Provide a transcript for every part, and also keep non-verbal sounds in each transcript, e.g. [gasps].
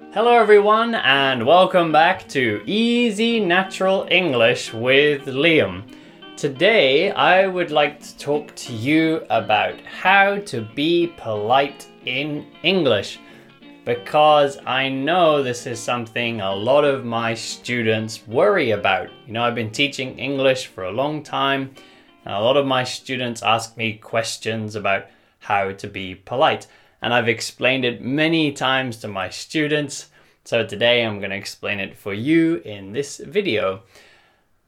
Hello, everyone, and welcome back to Easy Natural English with Liam. Today, I would like to talk to you about how to be polite in English because I know this is something a lot of my students worry about. You know, I've been teaching English for a long time, and a lot of my students ask me questions about how to be polite and I've explained it many times to my students. So today I'm going to explain it for you in this video.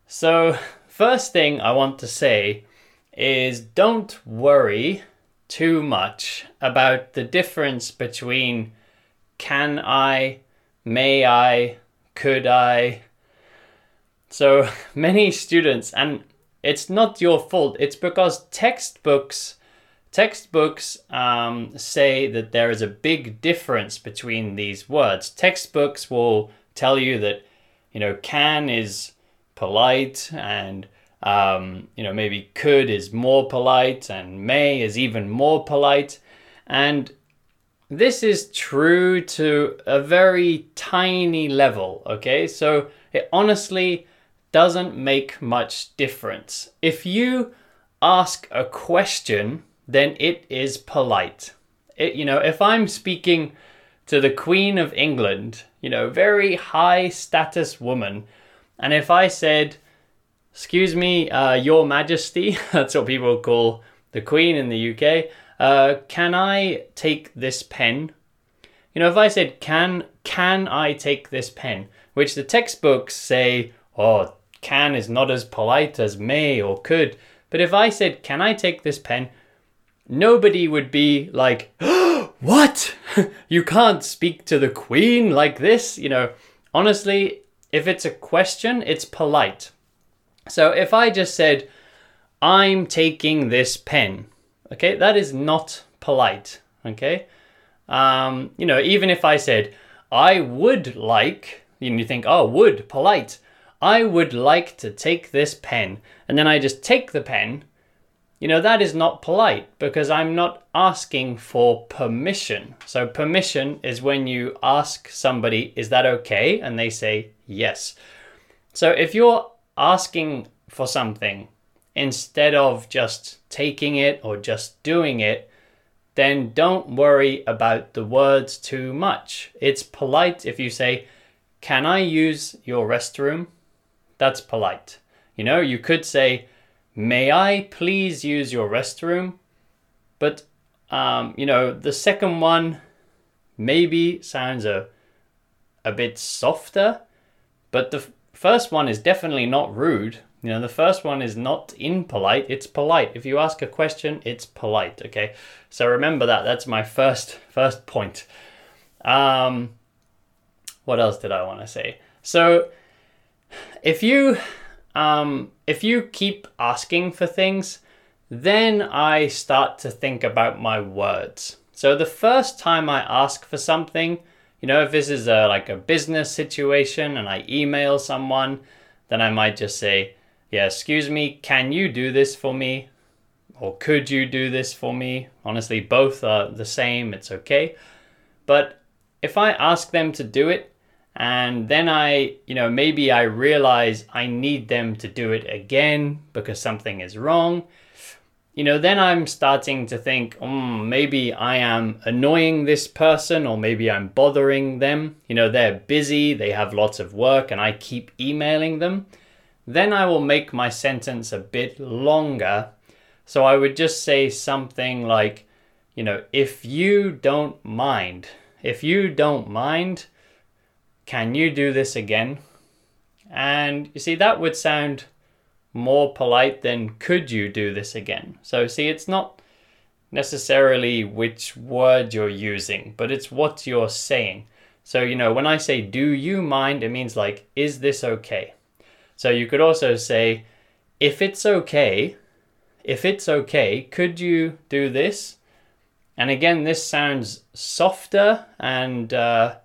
So, first thing I want to say is don't worry too much about the difference between can I, may I, could I. So [laughs] many students, and it's not your fault, it's because textbooks Textbooks um, say that there is a big difference between these words. Textbooks will tell you that, you know, can is polite and, um, you know, maybe could is more polite and may is even more polite. And this is true to a very tiny level, okay? So it honestly doesn't make much difference. If you ask a question, then it is polite. It, you know, if I'm speaking to the Queen of England, you know, very high status woman, and if I said, Excuse me, uh, Your Majesty, [laughs] that's what people call the Queen in the UK, uh, can I take this pen? You know, if I said, Can can I take this pen? Which the textbooks say, oh, can is not as polite as may or could. But if I said, Can I take this pen? Nobody would be like, [gasps] What? [laughs] you can't speak to the queen like this? You know, honestly, if it's a question, it's polite. So if I just said, I'm taking this pen, okay, that is not polite, okay? Um, you know, even if I said, I would like, and you think, oh, would, polite. I would like to take this pen. And then I just take the pen you know, that is not polite because I'm not asking for permission. So, permission is when you ask somebody, is that okay? And they say yes. So, if you're asking for something instead of just taking it or just doing it, then don't worry about the words too much. It's polite if you say, Can I use your restroom? That's polite. You know, you could say, May I please use your restroom? But, um, you know, the second one maybe sounds a, a bit softer, but the first one is definitely not rude. You know, the first one is not impolite, it's polite. If you ask a question, it's polite, okay? So remember that. That's my first first point. Um what else did I want to say? So if you um, if you keep asking for things, then I start to think about my words. So the first time I ask for something, you know, if this is a, like a business situation and I email someone, then I might just say, yeah, excuse me, can you do this for me? Or could you do this for me? Honestly, both are the same, it's okay. But if I ask them to do it, and then I, you know, maybe I realize I need them to do it again because something is wrong. You know, then I'm starting to think, mm, maybe I am annoying this person or maybe I'm bothering them. You know, they're busy, they have lots of work, and I keep emailing them. Then I will make my sentence a bit longer. So I would just say something like, you know, if you don't mind, if you don't mind, can you do this again? And you see, that would sound more polite than Could you do this again? So, see, it's not necessarily which word you're using, but it's what you're saying. So, you know, when I say, Do you mind? it means like, Is this okay? So, you could also say, If it's okay, if it's okay, could you do this? And again, this sounds softer and uh,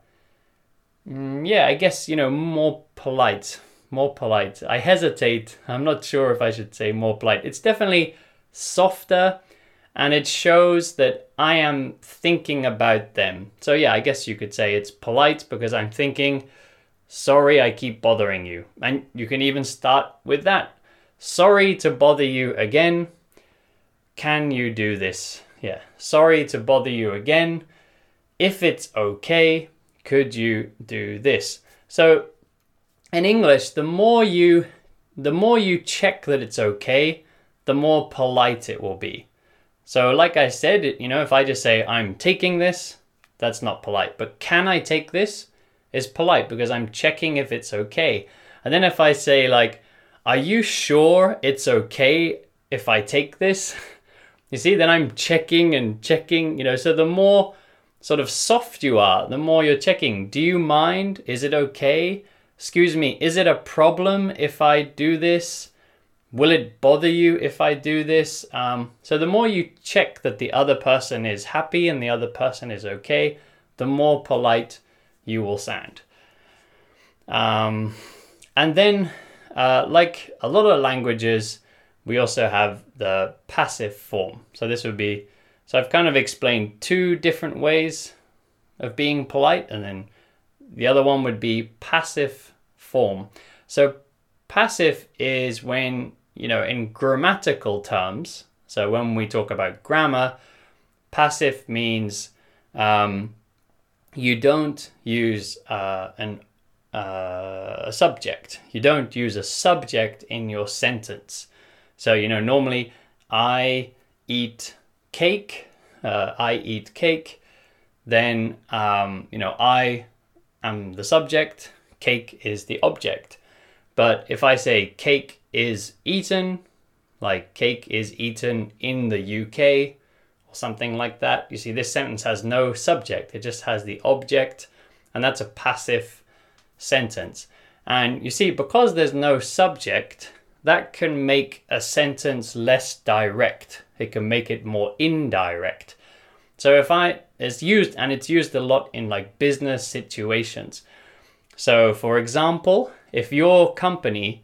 Mm, yeah, I guess, you know, more polite. More polite. I hesitate. I'm not sure if I should say more polite. It's definitely softer and it shows that I am thinking about them. So, yeah, I guess you could say it's polite because I'm thinking, sorry, I keep bothering you. And you can even start with that. Sorry to bother you again. Can you do this? Yeah, sorry to bother you again. If it's okay, could you do this? So, in English, the more you the more you check that it's okay, the more polite it will be. So, like I said, you know, if I just say, I'm taking this, that's not polite. But can I take this is polite because I'm checking if it's okay. And then if I say, like, are you sure it's okay if I take this? [laughs] You see, then I'm checking and checking, you know, so the more sort of soft you are, the more you're checking. Do you mind? Is it okay? Excuse me, is it a problem if I do this? Will it bother you if I do this? Um, so the more you check that the other person is happy and the other person is okay, the more polite you will sound. Um, and then, uh, like a lot of languages, we also have the passive form. So this would be, so I've kind of explained two different ways of being polite, and then the other one would be passive form. So passive is when you know, in grammatical terms, so when we talk about grammar, passive means um, you don't use uh, an, uh, a subject. You don't use a subject in your sentence. So, you know, normally I eat cake, uh, I eat cake, then, um, you know, I am the subject, cake is the object. But if I say cake is eaten, like cake is eaten in the UK or something like that. You see, this sentence has no subject, it just has the object, and that's a passive sentence. And you see, because there's no subject, that can make a sentence less direct. It can make it more indirect. So if I, it's used, and it's used a lot in like business situations. So for example, if your company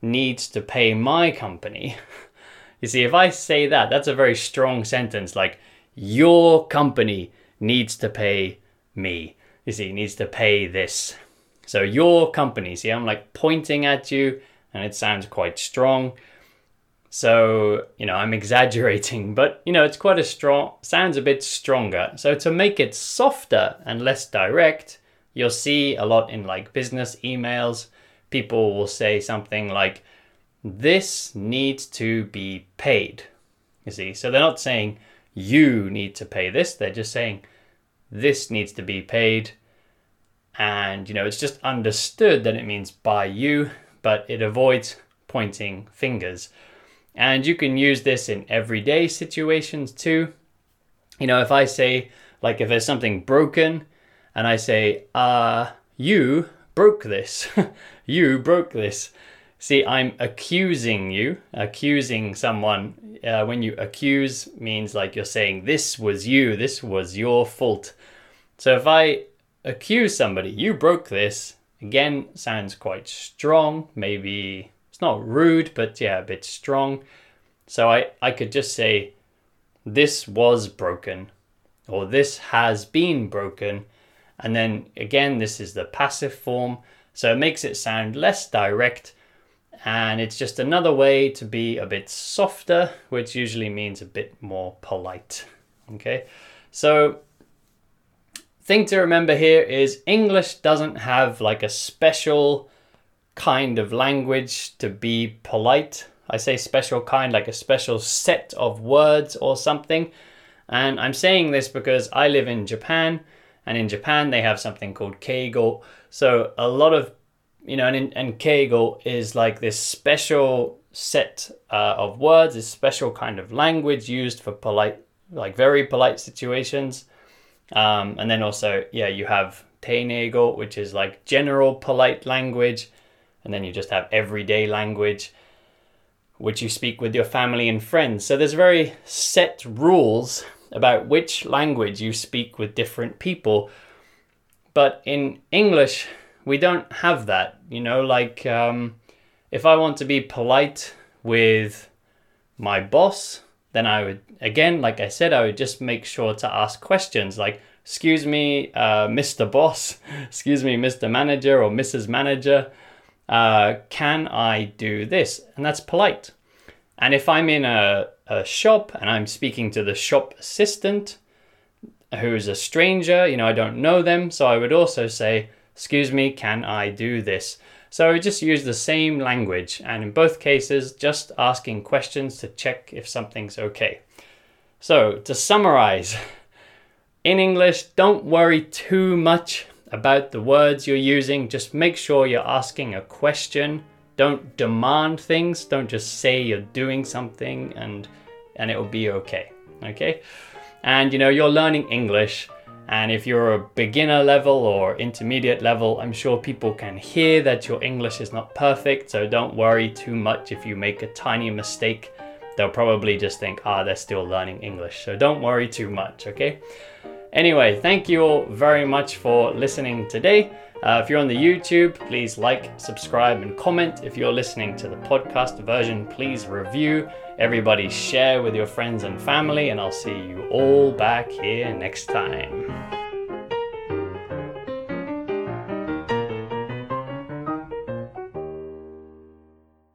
needs to pay my company. [laughs] you see, if I say that, that's a very strong sentence like, your company needs to pay me. You see, needs to pay this. So, your company, see, I'm like pointing at you and it sounds quite strong. So, you know, I'm [laughs] exaggerating, but you know, it's quite a strong, sounds a bit stronger. So, to make it softer and less direct, you'll see a lot in like business emails people will say something like, This needs to be paid. You see, so they're not saying you need to pay this, they're just saying this needs to be paid. And, you know, it's just understood that it means by you, but it avoids pointing fingers. And you can use this in everyday situations too. You know, if I say, like, if there's something broken and I say, uh, you broke this. [laughs] you broke this. See, I'm accusing you, accusing someone. Uh, when you accuse means like you're saying, this was you, this was your fault. So if I accuse somebody, you broke this, again, sounds quite strong. Maybe it's not rude, but yeah, a bit strong. So I, I could just say, this was broken, or this has been broken and then again, this is the passive form. So it makes it sound less direct. And it's just another way to be a bit softer, which usually means a bit more polite. Okay. So thing to remember here is English doesn't have like a special kind of language to be polite. I say special kind, like a special set of words or something. And I'm saying this because I live in Japan and in Japan, they have something called keigo. So a lot of, you know, and, and keigo is like this special set uh, of words, this special kind of language used for polite, like very polite situations. Um, and then also, yeah, you have teineigo, which is like general polite language. And then you just have everyday language, which you speak with your family and friends. So there's very set rules about which language you speak with different people. But in English, we don't have that. You know, like um, if I want to be polite with my boss, then I would, again, like I said, I would just make sure to ask questions like, excuse me, uh, Mr. Boss, [laughs] excuse me, Mr. Manager or Mrs. Manager, uh, can I do this? And that's polite. And if I'm in a, a shop and I'm speaking to the shop assistant, who's a stranger, you know, I don't know them, so I would also say, excuse me, can I do this? So I just use the same language, and in both cases, just asking questions to check if something's okay. So, to summarize, in English, don't worry too much about the words you're using. Just make sure you're asking a question. Don't demand things. Don't just say you're doing something and and it will be okay. Okay? And you know, you're learning English and if you're a beginner level or intermediate level, I'm sure people can hear that your English is not perfect, so don't worry too much if you make a tiny mistake. They'll probably just think, ah, they're still learning English. So don't worry too much, okay? Anyway, thank you all very much for listening today. Uh, if you're on the YouTube, please like, subscribe, and comment. If you're listening to the podcast version, please review. Everybody share with your friends and family, and I'll see you all back here next time.